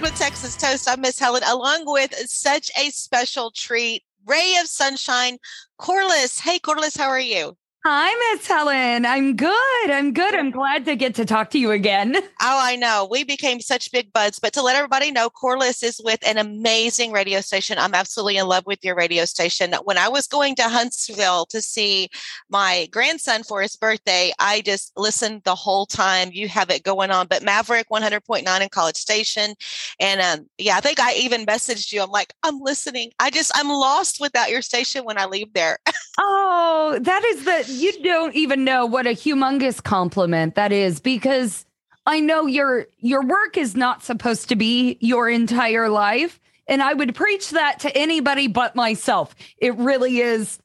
Welcome to Texas Toast. I'm Miss Helen, along with such a special treat, Ray of Sunshine, Corliss. Hey, Corliss, how are you? Hi, Miss Helen. I'm good. I'm good. I'm glad to get to talk to you again. Oh, I know. We became such big buds. But to let everybody know, Corliss is with an amazing radio station. I'm absolutely in love with your radio station. When I was going to Huntsville to see my grandson for his birthday, I just listened the whole time. You have it going on. But Maverick 100.9 in College Station. And um, yeah, I think I even messaged you. I'm like, I'm listening. I just, I'm lost without your station when I leave there. oh, that is the you don't even know what a humongous compliment that is because I know your your work is not supposed to be your entire life and I would preach that to anybody but myself. It really is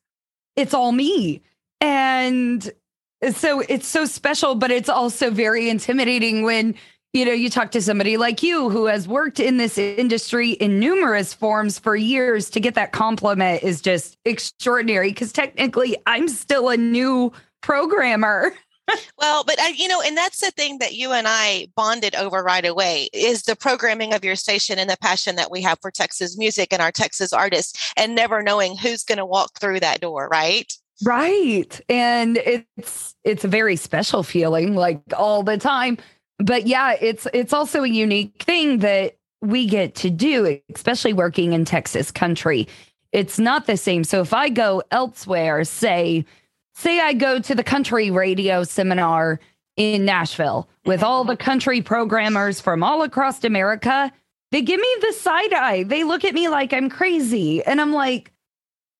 it's all me. And so it's so special but it's also very intimidating when you know, you talk to somebody like you who has worked in this industry in numerous forms for years to get that compliment is just extraordinary because technically I'm still a new programmer. well, but I, you know, and that's the thing that you and I bonded over right away is the programming of your station and the passion that we have for Texas music and our Texas artists and never knowing who's going to walk through that door, right? Right. And it's it's a very special feeling like all the time but yeah, it's it's also a unique thing that we get to do, especially working in Texas country. It's not the same. So if I go elsewhere, say say I go to the country radio seminar in Nashville with mm-hmm. all the country programmers from all across America, they give me the side eye. They look at me like I'm crazy. And I'm like,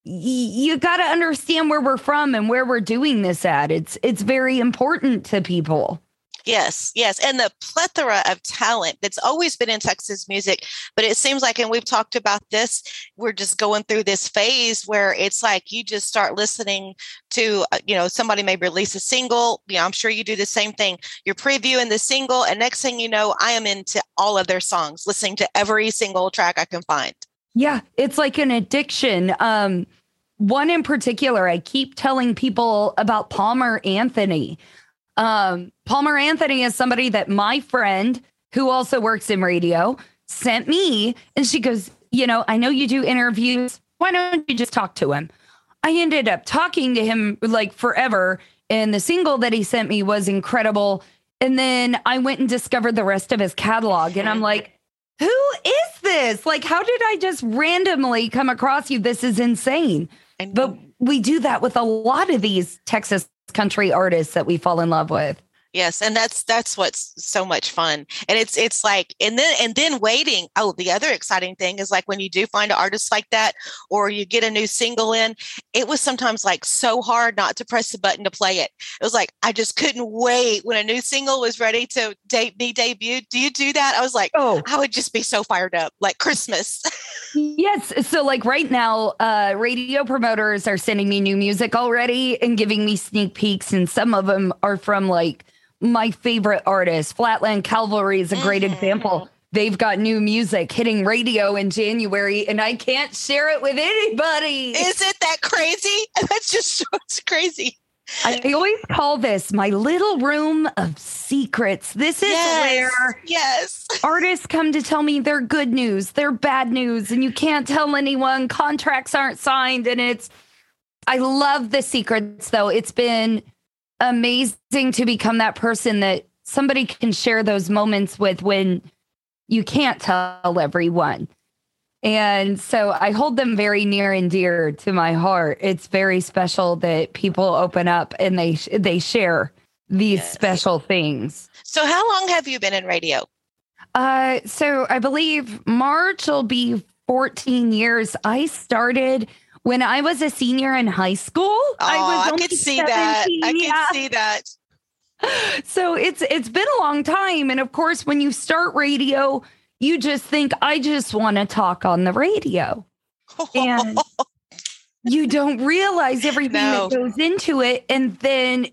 you got to understand where we're from and where we're doing this at. It's it's very important to people. Yes, yes. And the plethora of talent that's always been in Texas music. But it seems like, and we've talked about this, we're just going through this phase where it's like you just start listening to, uh, you know, somebody may release a single. You know, I'm sure you do the same thing. You're previewing the single, and next thing you know, I am into all of their songs, listening to every single track I can find. Yeah, it's like an addiction. Um, one in particular, I keep telling people about Palmer Anthony. Um, Palmer Anthony is somebody that my friend who also works in radio sent me, and she goes, You know, I know you do interviews. Why don't you just talk to him? I ended up talking to him like forever. And the single that he sent me was incredible. And then I went and discovered the rest of his catalog. And I'm like, who is this? Like, how did I just randomly come across you? This is insane. But we do that with a lot of these Texas country artists that we fall in love with. Yes and that's that's what's so much fun. And it's it's like and then and then waiting. Oh the other exciting thing is like when you do find an artist like that or you get a new single in it was sometimes like so hard not to press the button to play it. It was like i just couldn't wait when a new single was ready to de- be debuted. Do you do that? I was like oh. I would just be so fired up like christmas yes so like right now uh radio promoters are sending me new music already and giving me sneak peeks and some of them are from like my favorite artists. Flatland Cavalry is a great mm-hmm. example. They've got new music hitting radio in January, and I can't share it with anybody. Is it that crazy? That's just it's crazy. I always call this my little room of secrets. This is yes, where yes. artists come to tell me their good news, their bad news, and you can't tell anyone. Contracts aren't signed, and it's. I love the secrets, though. It's been amazing to become that person that somebody can share those moments with when you can't tell everyone. And so I hold them very near and dear to my heart. It's very special that people open up and they they share these yes. special things. So how long have you been in radio? Uh so I believe March will be 14 years. I started when I was a senior in high school, oh, I was I could see 17, that. I yeah. could see that. So it's it's been a long time. And of course, when you start radio, you just think, I just want to talk on the radio. And you don't realize everything No. that goes into it. And then,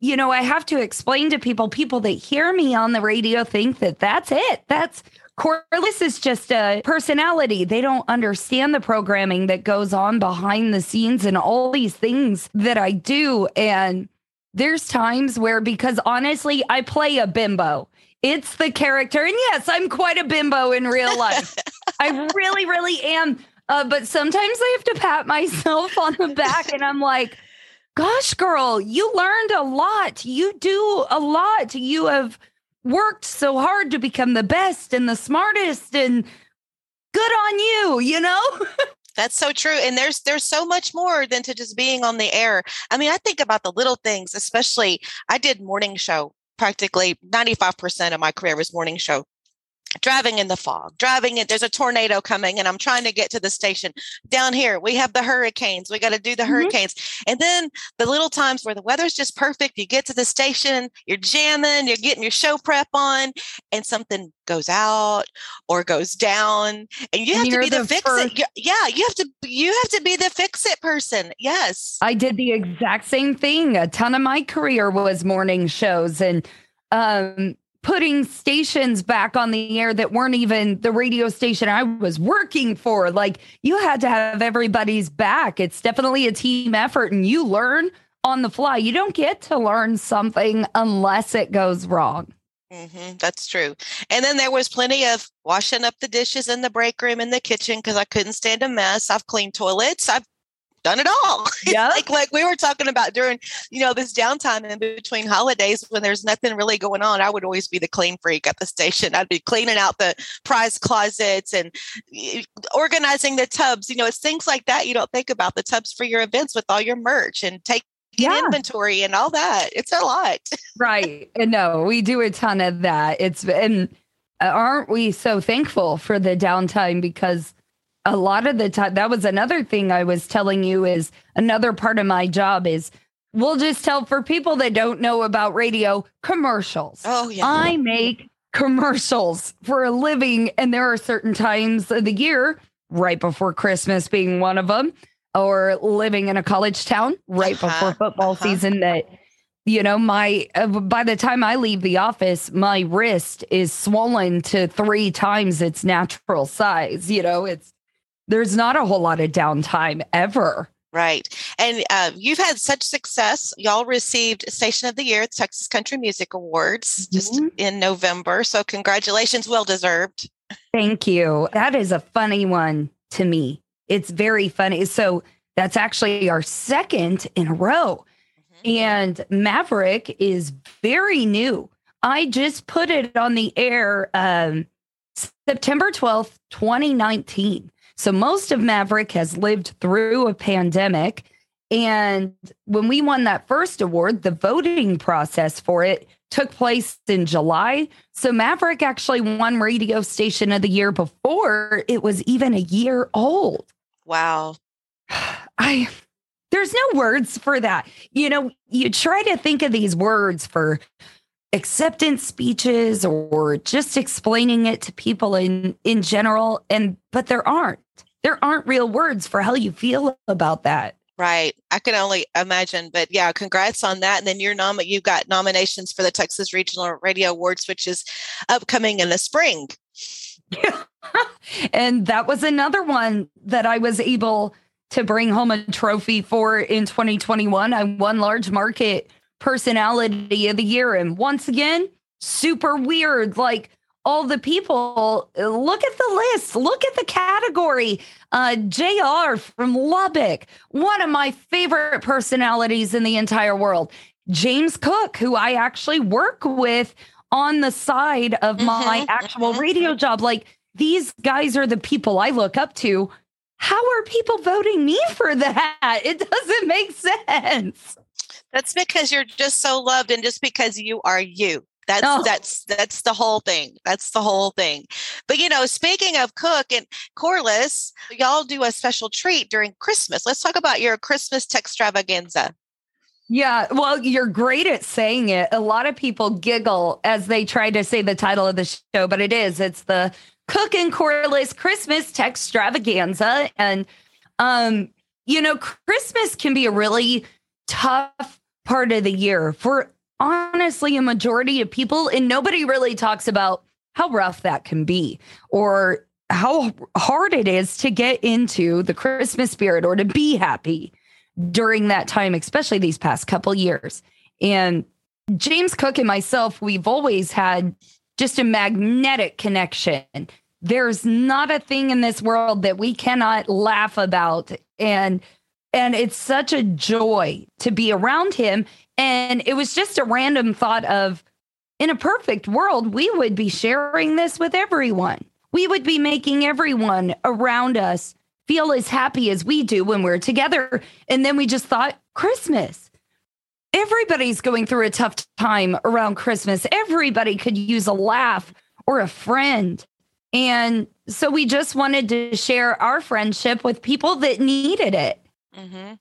you know, I have to explain to people, people that hear me on the radio think that that's it. That's Corliss is just a personality. They don't understand the programming that goes on behind the scenes and all these things that I do. And there's times where, because honestly, I play a bimbo. It's the character. And yes, I'm quite a bimbo in real life. I really, really am. Uh, but sometimes I have to pat myself on the back and I'm like, gosh, girl, you learned a lot. You do a lot. You have worked so hard to become the best and the smartest and good on you, you know? That's so true. And there's there's so much more than to just being on the air. I mean, I think about the little things, especially I did morning show practically 95% of my career was morning show. Driving in the fog, driving it. There's a tornado coming, and I'm trying to get to the station. Down here, we have the hurricanes. We got to do the Mhm. hurricanes. And then the little times where the weather's just perfect, you get to the station, you're jamming, you're getting your show prep on, and something goes out or goes down, and you And have to be the, the fix first- it. Yeah, you have to you have to be the fix it person. Yes. I did the exact same thing. A ton of my career was morning shows and um, putting stations back on the air that weren't even the radio station I was working for. Like you had to have everybody's back. It's definitely a team effort and you learn on the fly. You don't get to learn something unless it goes wrong. hmm that's true. And then there was plenty of washing up the dishes in the break room in the kitchen because I couldn't stand a mess. I've cleaned toilets. I've done it all. Yeah. like like we were talking about during you know this downtime in between holidays when there's nothing really going on. I would always be the clean freak at the station. I'd be cleaning out the prize closets and organizing the tubs. You know, it's things like that you don't think about the tubs for your events with all your merch and taking Yeah. inventory and all that. It's a lot. right. And no, we do a ton of that. It's and uh, aren't we so thankful for the downtime because a lot of the time that was another thing I was telling you is another part of my job is we'll just tell for people that don't know about radio commercials. Oh yeah. I make commercials for a living, and there are certain times of the year, right before Christmas being one of them, or living in a college town right Uh-huh, before football uh-huh. season, that you know, my uh, by the time I leave the office, my wrist is swollen to three times its natural size. You know, it's there's not a whole lot of downtime ever. Right. And uh, you've had such success. Y'all received Station of the Year at Texas Country Music Awards just Mhm. in November. So, congratulations. Well deserved. Thank you. That is a funny one to me. It's very funny. So that's actually our second in a row. And Maverick is very new. I just put it on the air um, September 12th, 2019. So most of Maverick has lived through a pandemic. And when we won that first award, the voting process for it took place in July. So Maverick actually won Radio Station of the Year before it was even a year old. Wow. I there's no words for that. You know, you try to think of these words for acceptance speeches or just explaining it to people in in general and but there aren't. There aren't real words for how you feel about that. Right. I can only imagine. But yeah, congrats on that. And then you're nom- you've got nominations for the Texas Regional Radio Awards, which is upcoming in the spring. and that was another one that I was able to bring home a trophy for in 2021. I won large market personality of the year. And once again, super weird. Like all the people, look at the list, look at the category. Uh, JR from Lubbock, one of my favorite personalities in the entire world. James Cook, who I actually work with on the side of my Mhm, actual radio job. Like these guys are the people I look up to. How are people voting me for that? It doesn't make sense. That's because you're just so loved and just because you are you. That's Oh. that's that's the whole thing. That's the whole thing. But you know, speaking of Cook and Corliss, y'all do a special treat during Christmas. Let's talk about your Christmas extravaganza. Yeah, well, you're great at saying it. A lot of people giggle as they try to say the title of the show, but it is. It's the Cook and Corliss Christmas Extravaganza. And um, you know, Christmas can be a really tough part of the year for honestly a majority of people and nobody really talks about how rough that can be or how hard it is to get into the Christmas spirit or to be happy during that time, especially these past couple years. And James Cook and myself, we've always had just a magnetic connection. There's not a thing in this world that we cannot laugh about. And and it's such a joy to be around him. And it was just a random thought of in a perfect world, we would be sharing this with everyone. We would be making everyone around us feel as happy as we do when we're together. And then we just thought, Christmas. Everybody's going through a tough time around Christmas. Everybody could use a laugh or a friend. And so we just wanted to share our friendship with people that needed it. Mm-hmm.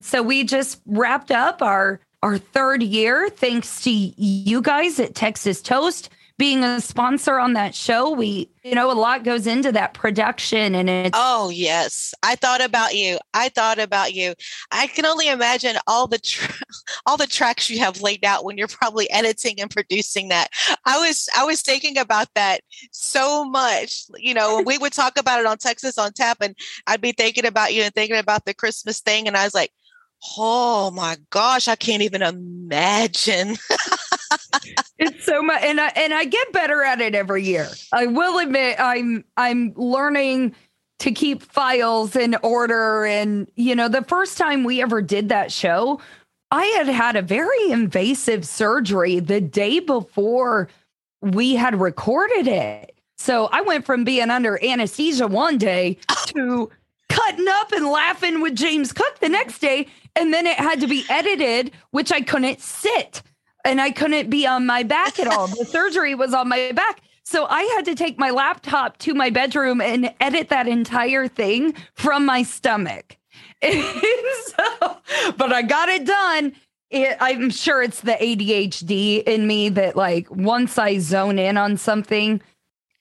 So we just wrapped up our our third year thanks to you guys at Texas Toast being a sponsor on that show, we, you know, a lot goes into that production and it's. Oh, yes. I thought about you. I thought about you. I can only imagine all the, tra- all the tracks you have laid out when you're probably editing and producing that. I was, I was thinking about that so much, you know, we would talk about it on Texas on tap and I'd be thinking about you and thinking about the Christmas thing. And I was like, oh my gosh, I can't even imagine. it's so much and I and I get better at it every year. I will admit I'm I'm learning to keep files in order and you know the first time we ever did that show I had had a very invasive surgery the day before we had recorded it. So I went from being under anesthesia one day to cutting up and laughing with James Cook the next day. And then it had to be edited, which I couldn't sit and I couldn't be on my back at all. the surgery was on my back. So I had to take my laptop to my bedroom and edit that entire thing from my stomach. so, but I got it done. It, I'm sure it's the ADHD in me that, like, once I zone in on something,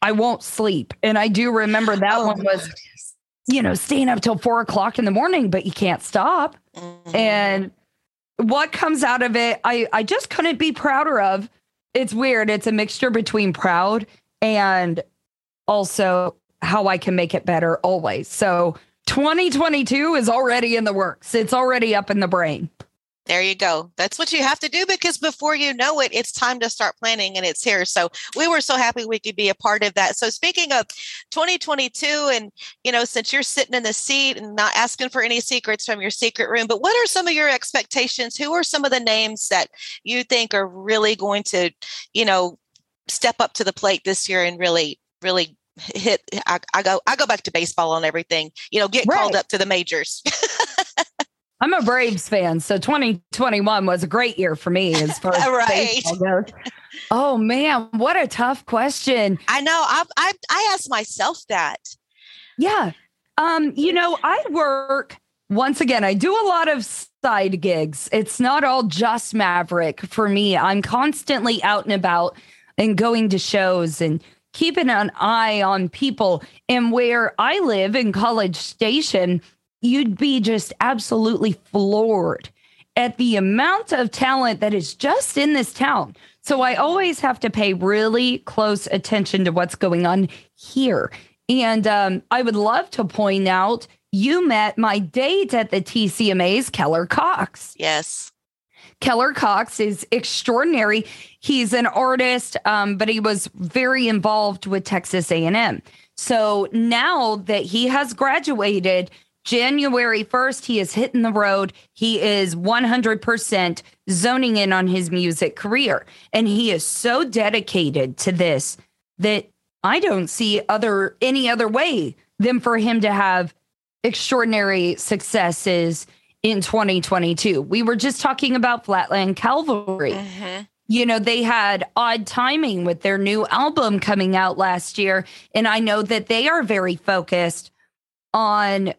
I won't sleep. And I do remember that oh, one was, you know, staying up till four o'clock in the morning, but you can't stop. Mm-hmm. And what comes out of it, I, I just couldn't be prouder of. It's weird. It's a mixture between proud and also how I can make it better always. So 2022 is already in the works. It's already up in the brain. There you go. That's what you have to do because before you know it, it's time to start planning and it's here. So we were so happy we could be a part of that. So speaking of 2022, and you know, since you're sitting in the seat and not asking for any secrets from your secret room, but what are some of your expectations? Who are some of the names that you think are really going to, you know, step up to the plate this year and really, really hit I, I go I go back to baseball on everything, you know, get right. called up to the majors. I'm a Braves fan, so 2021 was a great year for me as far as right. baseball goes. Oh man, what a tough question. I know. I I I asked myself that. Yeah. Um, you know, I work once again, I do a lot of side gigs. It's not all just Maverick for me. I'm constantly out and about and going to shows and keeping an eye on people. And where I live in College Station, you'd be just absolutely floored at the amount of talent that is just in this town. So I always have to pay really close attention to what's going on here. And um, I would love to point out you met my date at the TCMA's Keller Cox. Yes. Keller Cox is extraordinary. He's an artist, um, but he was very involved with Texas A&M. So now that he has graduated, January 1st, he is hitting the road. He is 100% zoning in on his music career. And he is so dedicated to this that I don't see other any other way than for him to have extraordinary successes in 2022. We were just talking about Flatland Calvary. Mm-hmm. You know, they had odd timing with their new album coming out last year. And I know that they are very focused on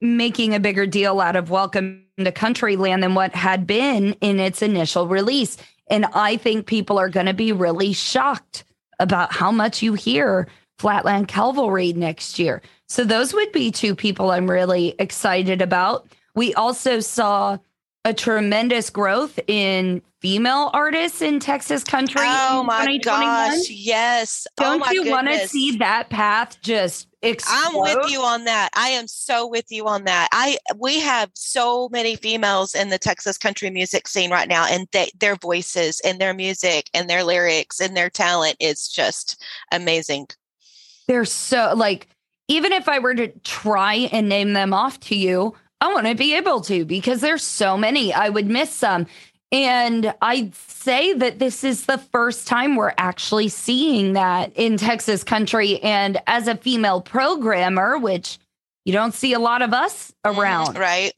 making a bigger deal out of Welcome to Countryland than what had been in its initial release. And I think people are going to be really shocked about how much you hear Flatland Cavalry next year. So those would be two people I'm really excited about. We also saw a tremendous growth in female artists in Texas country. Oh my gosh, yes. Oh Don't oh you want to see that path just explode? I'm with you on that. I am so with you on that. I we have so many females in the Texas country music scene right now, and they, their voices and their music and their lyrics and their talent is just amazing. They're so like even if I were to try and name them off to you, I want to be able to because there's so many. I would miss some. And I'd say that this is the first time we're actually seeing that in Texas country. And as a female programmer, which you don't see a lot of us Mm-hmm. around, right?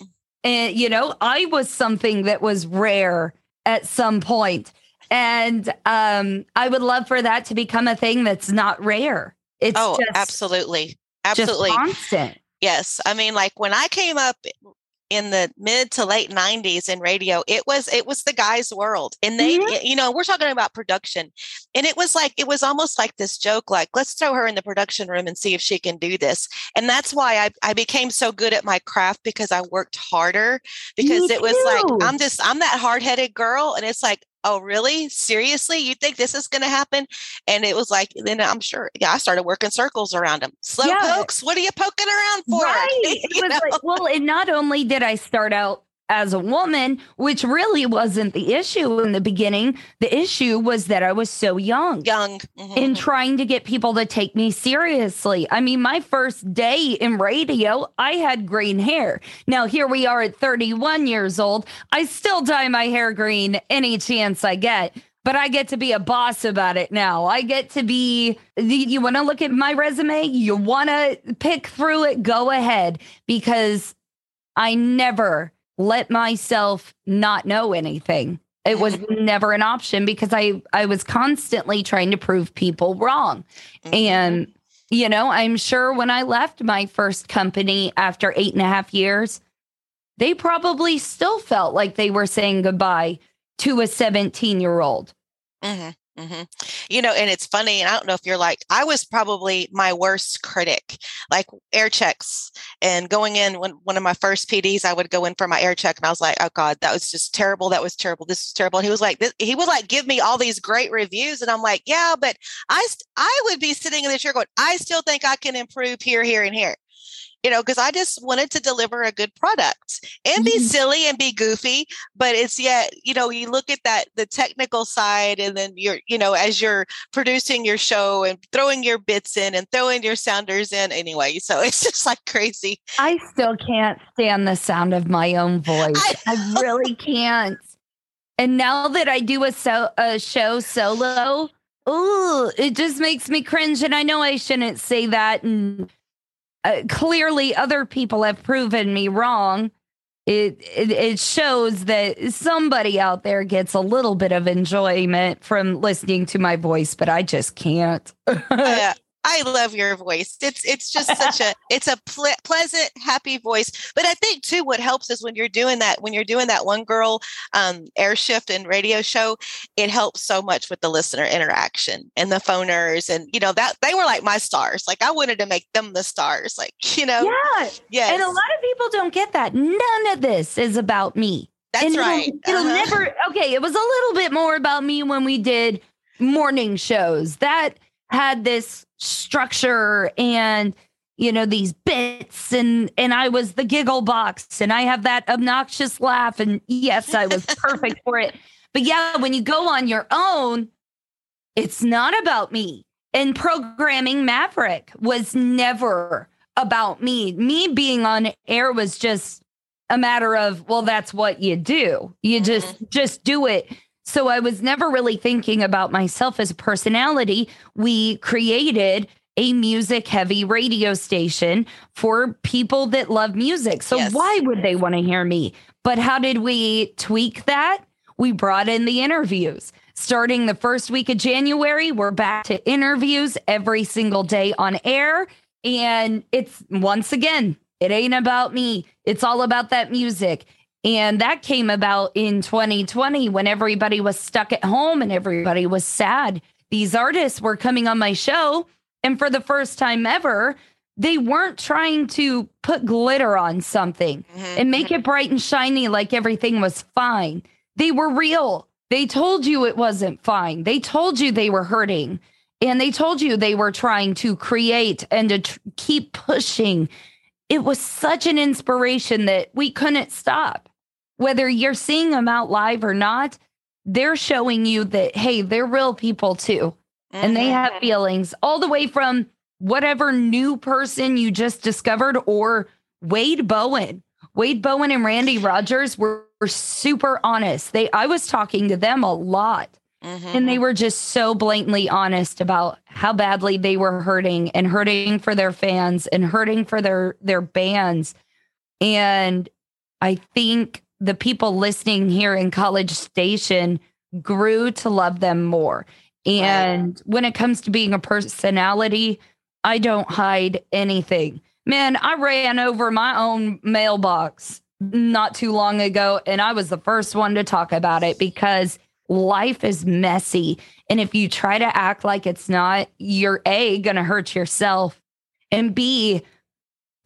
and you know, I was something that was rare at some point. And um, I would love for that to become a thing that's not rare. It's Oh, just, absolutely. just Absolutely. constant. Yes. I mean, like when I came up in the mid to late 90s in radio, it was it was the guys' world. And they Mhm. you know, we're talking about production. And it was like it was almost like this joke, like, let's throw her in the production room and see if she can do this. And that's why I, I became so good at my craft because I worked harder. Because Me it was too. like I'm just I'm that hard-headed girl. And it's like, oh really? Seriously? You think this is gonna happen? And it was like, then I'm sure, yeah, I started working circles around them. Slow Yeah. pokes, what are you poking around for? Right. It was know? like, well, and not only did I start out as a woman, which really wasn't the issue in the beginning, the issue was that I was so young. young. Mhm. In trying to get people to take me seriously. I mean, my first day in radio, I had green hair. Now, here we are at 31 years old. I still dye my hair green any chance I get, but I get to be a boss about it now. I get to be, you want to look at my resume? You want to pick through it? Go ahead, because I never let myself not know anything. It was never an option because I I was constantly trying to prove people wrong. Mhm. And you know, I'm sure when I left my first company after eight and a half years, they probably still felt like they were saying goodbye to a 17 year old. Mhm, mhm. You know, and it's funny, and I don't know if you're like, I was probably my worst critic, like air checks and going in when one of my first PDs, I would go in for my air check and I was like, oh God, that was just terrible. That was terrible. This is terrible. And he was like, this, he would like give me all these great reviews. And I'm like, yeah, but I, I would be sitting in the chair going, I still think I can improve here, here, and here. You know, because I just wanted to deliver a good product and be Mhm. silly and be goofy, but it's yet you know you look at that the technical side and then you're you know as you're producing your show and throwing your bits in and throwing your sounders in anyway so it's just like crazy I still can't stand the sound of my own voice. I I, really can't. And now that I do a so a show solo, oh, it just makes me cringe. And I know I shouldn't say that. And uh, clearly, other people have proven me wrong. It, it it shows that somebody out there gets a little bit of enjoyment from listening to my voice, but I just can't. Uh, I love your voice. It's it's just such a it's a ple- pleasant, happy voice. But I think too, what helps is when you're doing that when you're doing that one girl um, air shift and radio show, it helps so much with the listener interaction and the phoners and you know that they were like my stars. Like I wanted to make them the stars. Like you know, yeah, yes, And a lot of people don't get that. None of this is about me. that's And it'll- right. It'll, Uh-huh. never, okay, it was a little bit more about me when we did morning shows. That had this structure and you know these bits. And and I was the giggle box and I have that obnoxious laugh. And yes I was perfect for it. But yeah when you go on your own it's not about me. And programming Maverick was never about me. Me being on air was just a matter of well that's what you do. You just mm-hmm. just do it so i was never really thinking about myself as a personality. We created a music heavy radio station for people that love music. So Yes. why would they want to hear me? But how did we tweak that? We brought in the interviews. Starting the first week of january we're back to interviews every single day on air. And it's once again it ain't about me. It's all about that music And that came about in 2020 when everybody was stuck at home and everybody was sad. These artists were coming on my show. And for the first time ever, they weren't trying to put glitter on something mm-hmm. and make it bright and shiny like everything was fine. They were real. They told you it wasn't fine. They told you they were hurting. And they told you they were trying to create and to tr- keep pushing. It was such an inspiration that we couldn't stop. Whether you're seeing them out live or not, they're showing you that, hey, they're real people too. Mm-hmm. And they have mm-hmm. feelings all the way from whatever new person you just discovered or Wade Bowen. Wade Bowen and Randy Rogers were, were super honest. They I was talking to them a lot Mm-hmm. And they were just so blatantly honest about how badly they were hurting and hurting for their fans and hurting for their their bands. And I think the people listening here in College Station grew to love them more. And when it comes to being a personality, I don't hide anything. Man, I ran over my own mailbox not too long ago, and I was the first one to talk about it because life is messy. And if you try to act like it's not, you're A, going to hurt yourself. And B,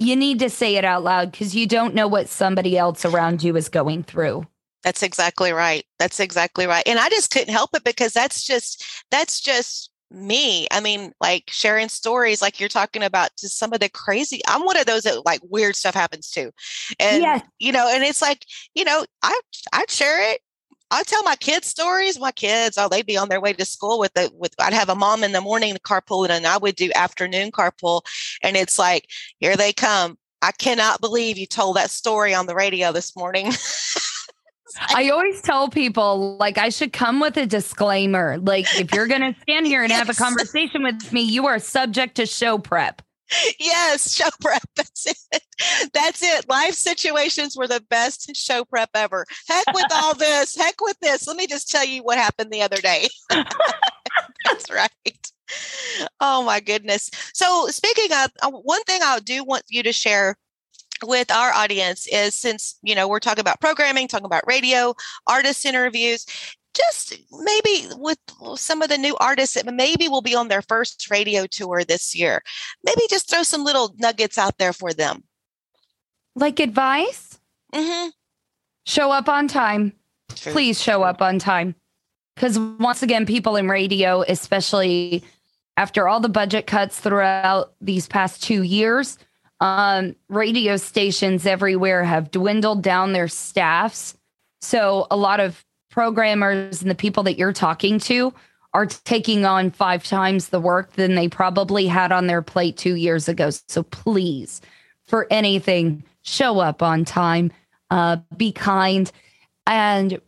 you need to say it out loud because you don't know what somebody else around you is going through. That's exactly right. That's exactly right. And I just couldn't help it because that's just, that's just me. I mean, like sharing stories, like you're talking about just some of the crazy. I'm one of those that like weird stuff happens to. And, yes. you know, and it's like, you know, I, I share it I tell my kids stories. My kids, oh, they'd be on their way to school with the with. I'd have a mom in the morning carpool, and I would do afternoon carpool. And it's like, here they come. I cannot believe you told that story on the radio this morning. I always tell people like I should come with a disclaimer. Like if you're going to stand here and yes. have a conversation with me, you are subject to show prep yes, show prep. That's it. That's it. Life situations were the best show prep ever. Heck with all this. Heck with this. Let me just tell you what happened the other day. That's right. Oh my goodness. So, speaking of uh, one thing I do want you to share with our audience is since you know we're talking about programming talking about radio artist interviews just maybe with some of the new artists that maybe will be on their first radio tour this year, maybe just throw some little nuggets out there for them. Like advice? Mm-hmm. Show up on time. True. Please show up on time. Because once again, people in radio, especially after all the budget cuts throughout these past two years, um, radio stations everywhere have dwindled down their staffs. So a lot of programmers and the people that you're talking to are taking on five times the work than they probably had on their plate two years ago. So please, for anything, show up on time, uh, be kind, and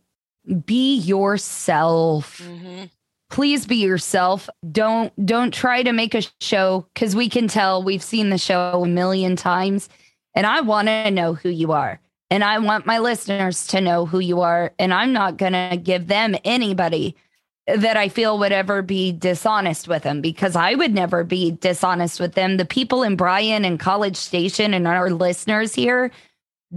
be yourself. Mm-hmm. Please be yourself. Don't don't try to make a show because we can tell we've seen the show a million times, and I want to know who you are. And I want my listeners to know who you are. And I'm not going to give them anybody that I feel would ever be dishonest with them because I would never be dishonest with them. The people in Bryan and College Station and our listeners here,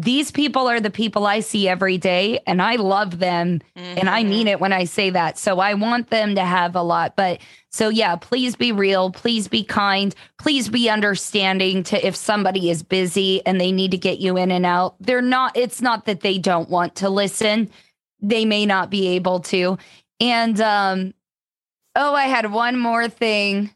these people are the people I see every day and I love them. Mm-hmm. And I mean mm-hmm. it when I say that. So I want them to have a lot. But so, yeah, please be real. Please be kind. Please be understanding to if somebody is busy and they need to get you in and out. They're not, it's not that they don't want to listen, they may not be able to. And, um, oh, I had one more thing.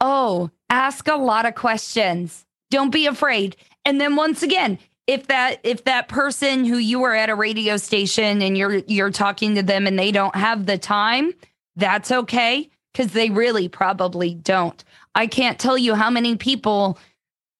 Oh, ask a lot of questions. Don't be afraid. And then once again, if that if that person who you are at a radio station and you're you're talking to them and they don't have the time, that's okay because they really probably don't. I can't tell you how many people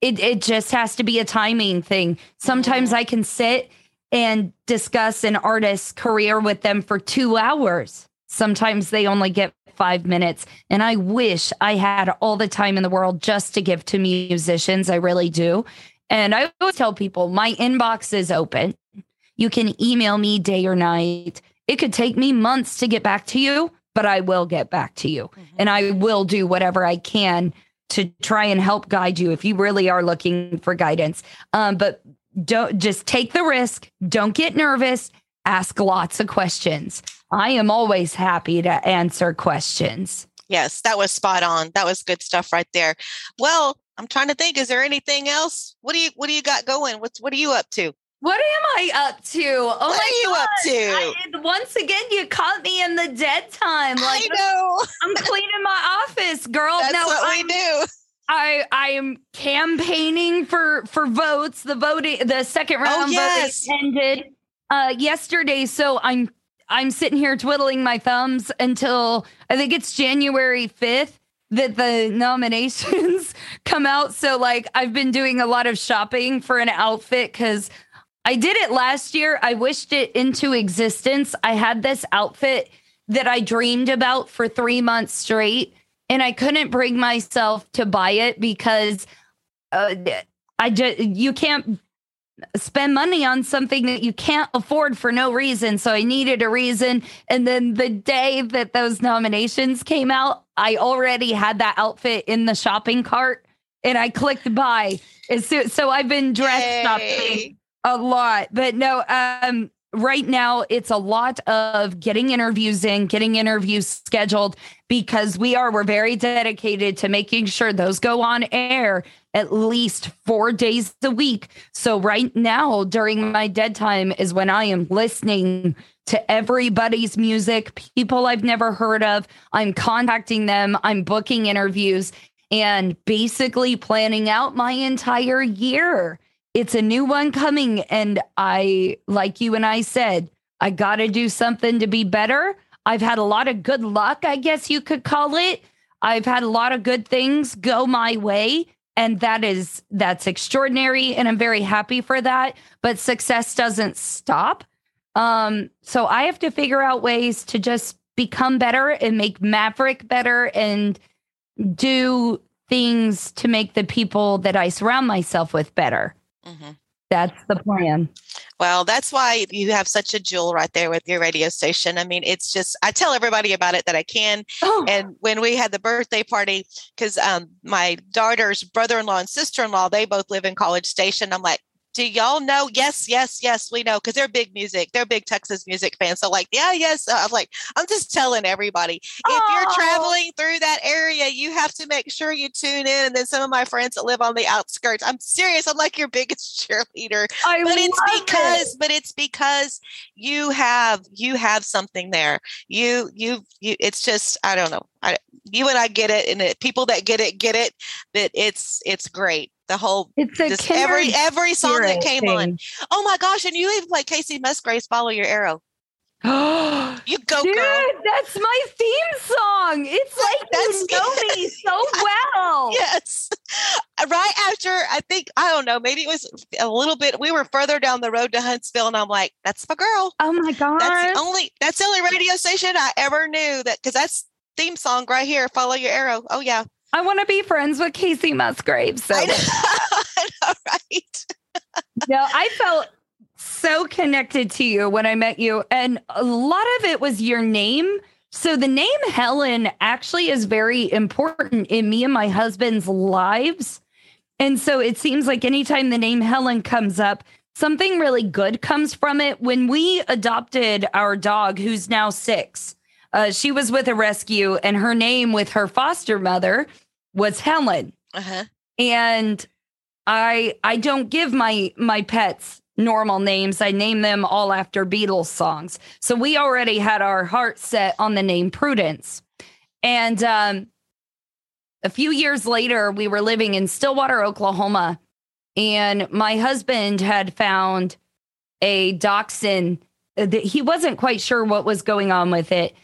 it it just has to be a timing thing. Sometimes mm-hmm. I can sit and discuss an artist's career with them for 2 hours. Sometimes they only get 5 minutes and I wish I had all the time in the world just to give to musicians. I really do. And I always tell people my inbox is open. You can email me day or night. It could take me months to get back to you, but I will get back to you. Mm-hmm. And I will do whatever I can to try and help guide you if you really are looking for guidance. Um, but don't just take the risk, don't get nervous, ask lots of questions. I am always happy to answer questions. Yes, that was spot on. That was good stuff right there. Well, I'm trying to think. Is there anything else? What do you What do you got going? What's What are you up to? What am I up to? Oh what my are you gosh. up to? I, once again, you caught me in the dead time. Like I know. I'm cleaning my office, girl. That's no, what I'm, we do. I I am campaigning for for votes. The voting, the second round Oh, yes. voting ended uh, yesterday, so I'm I'm sitting here twiddling my thumbs until I think it's January fifth that the nominations come out. So like I've been doing a lot of shopping for an outfit because I did it last year. I wished it into existence. I had this outfit that I dreamed about for three months straight, and I couldn't bring myself to buy it because uh, I just you can't spend money on something that you can't afford for no reason. So I needed a reason, and then the day that those nominations came out, I already had that outfit in the shopping cart, and I clicked buy. Soon, so I've been dress shopping a lot but no um right now it's a lot of getting interviews in getting interviews scheduled because we are we're very dedicated to making sure those go on air at least four days a week. So right now during my dead time is when i am listening to everybody's music people i've never heard of. I'm contacting them. I'm booking interviews and basically planning out my entire year. It's a new one coming. And i like you and i said i gotta do something to be better. I've had a lot of good luck i guess you could call it. I've had a lot of good things go my way and that is that's extraordinary and i'm very happy for that but success doesn't stop um so i have to figure out ways to just become better and make maverick better and do things to make the people that i surround myself with better Mhm. That's the plan. Well, that's why you have such a jewel right there with your radio station. I mean, it's just I tell everybody about it that I can. Oh, And when we had the birthday party, because um, my daughter's brother-in-law and sister-in-law, they both live in College Station. I'm like, do y'all know? Yes, yes, yes, we know because they're big music. They're big Texas music fans. So like, yeah, yes. Uh, I'm like, I'm just telling everybody. If you're traveling through that area, you have to make sure you tune in. And then some of my friends that live on the outskirts, I'm serious. I'm like your biggest cheerleader I but it's love it. because but it's because you have you have something there you you you it's just i don't know I, you and i get it and it, people that get it get it that it's it's great the whole it's a just every every song that came on oh my gosh and you even play Kacey Musgraves follow your arrow Oh, you go Dude, girl that's my theme song. It's like That's you know me so well. yes right after i think i don't know maybe it was a little bit we were further down the road to huntsville and i'm like that's my girl Oh my god. That's the only that's the only radio station I ever knew that because that's theme song right here. Follow your arrow. Oh yeah. I want to be friends with Kacey Musgraves. So I know, I know, right? no, I felt so connected to you when I met you. And a lot of it was your name. So the name Helen actually is very important in me and my husband's lives. And so it seems like anytime the name Helen comes up, something really good comes from it. When we adopted our dog, who's now six, uh, she was with a rescue, and her name with her foster mother was Helen. Uh-huh. and i i don't give my my pets normal names. I name them all after beatles songs. So we already had our heart set on the name prudence. And um a few years later we were living in stillwater oklahoma and my husband had found a dachshund. Uh, that he wasn't quite sure what was going on with it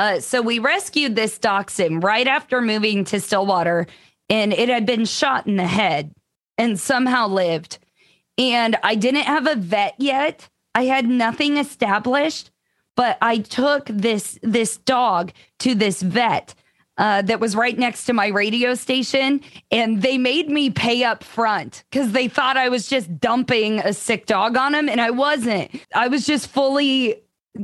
uh, so we rescued this dachshund right after moving to stillwater and it had been shot in the head and somehow lived. And I didn't have a vet yet. I had nothing established, but I took this this dog to this vet uh, that was right next to my radio station, and they made me pay up front because they thought I was just dumping a sick dog on him, and I wasn't. I was just fully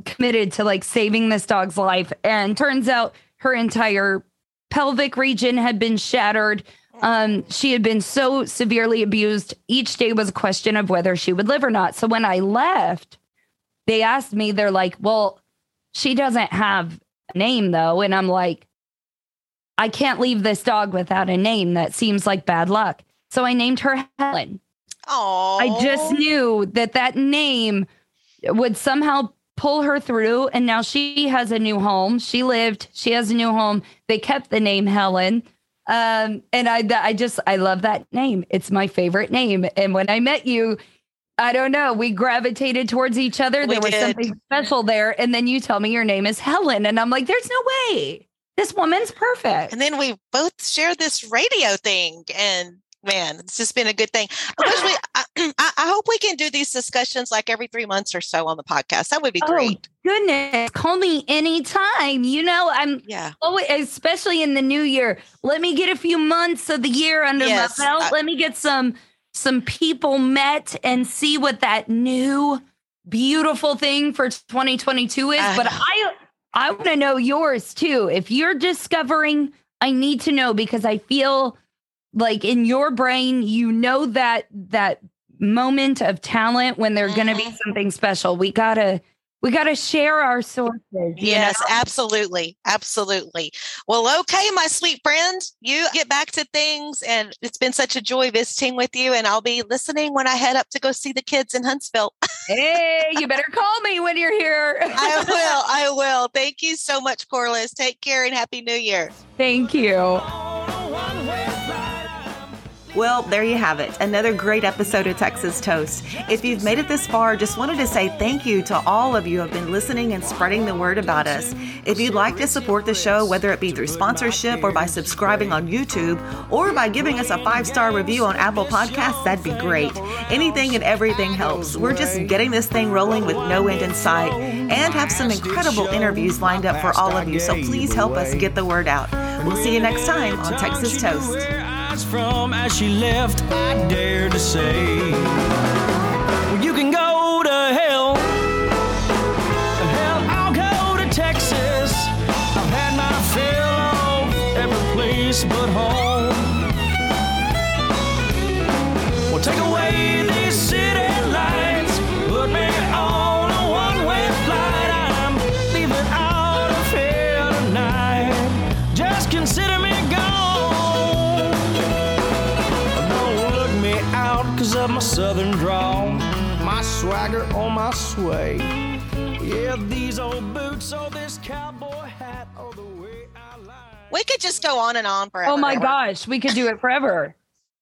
committed to like saving this dog's life, and turns out her entire pelvic region had been shattered. Um, she had been so severely abused. Each day was a question of whether she would live or not. So when I left, they asked me, they're like, well, she doesn't have a name though. And I'm like, I can't leave this dog without a name. That seems like bad luck. So I named her Helen. Oh, I just knew that that name would somehow pull her through. And now she has a new home. She lived, she has a new home. They kept the name Helen. Um, and I, I just, I love that name. It's my favorite name. And when I met you, I don't know, we gravitated towards each other. We there was did. something special there. And then you tell me your name is Helen. And I'm like, there's no way. This woman's perfect. and then we both share this radio thing and man it's just been a good thing I, we, I, I hope we can do these discussions like every three months or so on the podcast that would be Oh, great goodness. Call me anytime. You know, I'm yeah Oh, especially in the new year. Let me get a few months of the year under Yes, my belt. I- Let me get some some people met and see what that new beautiful thing for 2022 is. I but. I I want to know yours too. If you're discovering, I need to know because I feel like in your brain, you know that that moment of talent when there's going to be mm-hmm. something special. We gotta we gotta share our sources. Yes, know? absolutely. Absolutely. Well, okay, my sweet friend, you get back to things. And it's been such a joy visiting with you. And I'll be listening when I head up to go see the kids in Huntsville. Hey, you better call me when you're here. I will. I will. Thank you so much, Corliss. Take care and Happy New Year. Thank you. Well, there you have it. Another great episode of Texas Toast. If you've made it this far, just wanted to say thank you to all of you who have been listening and spreading the word about us. If you'd like to support the show, whether it be through sponsorship or by subscribing on YouTube or by giving us a five star review on Apple Podcasts, that'd be great. Anything and everything helps. We're just getting this thing rolling with no end in sight and have some incredible interviews lined up for all of you. So please help us get the word out. We'll see you next time on Texas Toast. Where from as she left, I dare to say. Well, you can go to hell. And hell, I'll go to Texas. I've had my fill of every place but home. Well, take away swagger on my sway. Yeah, these old boots, oh, this cowboy hat, oh, the way I lie. We could just go on and on forever. Oh my gosh, we could do it forever.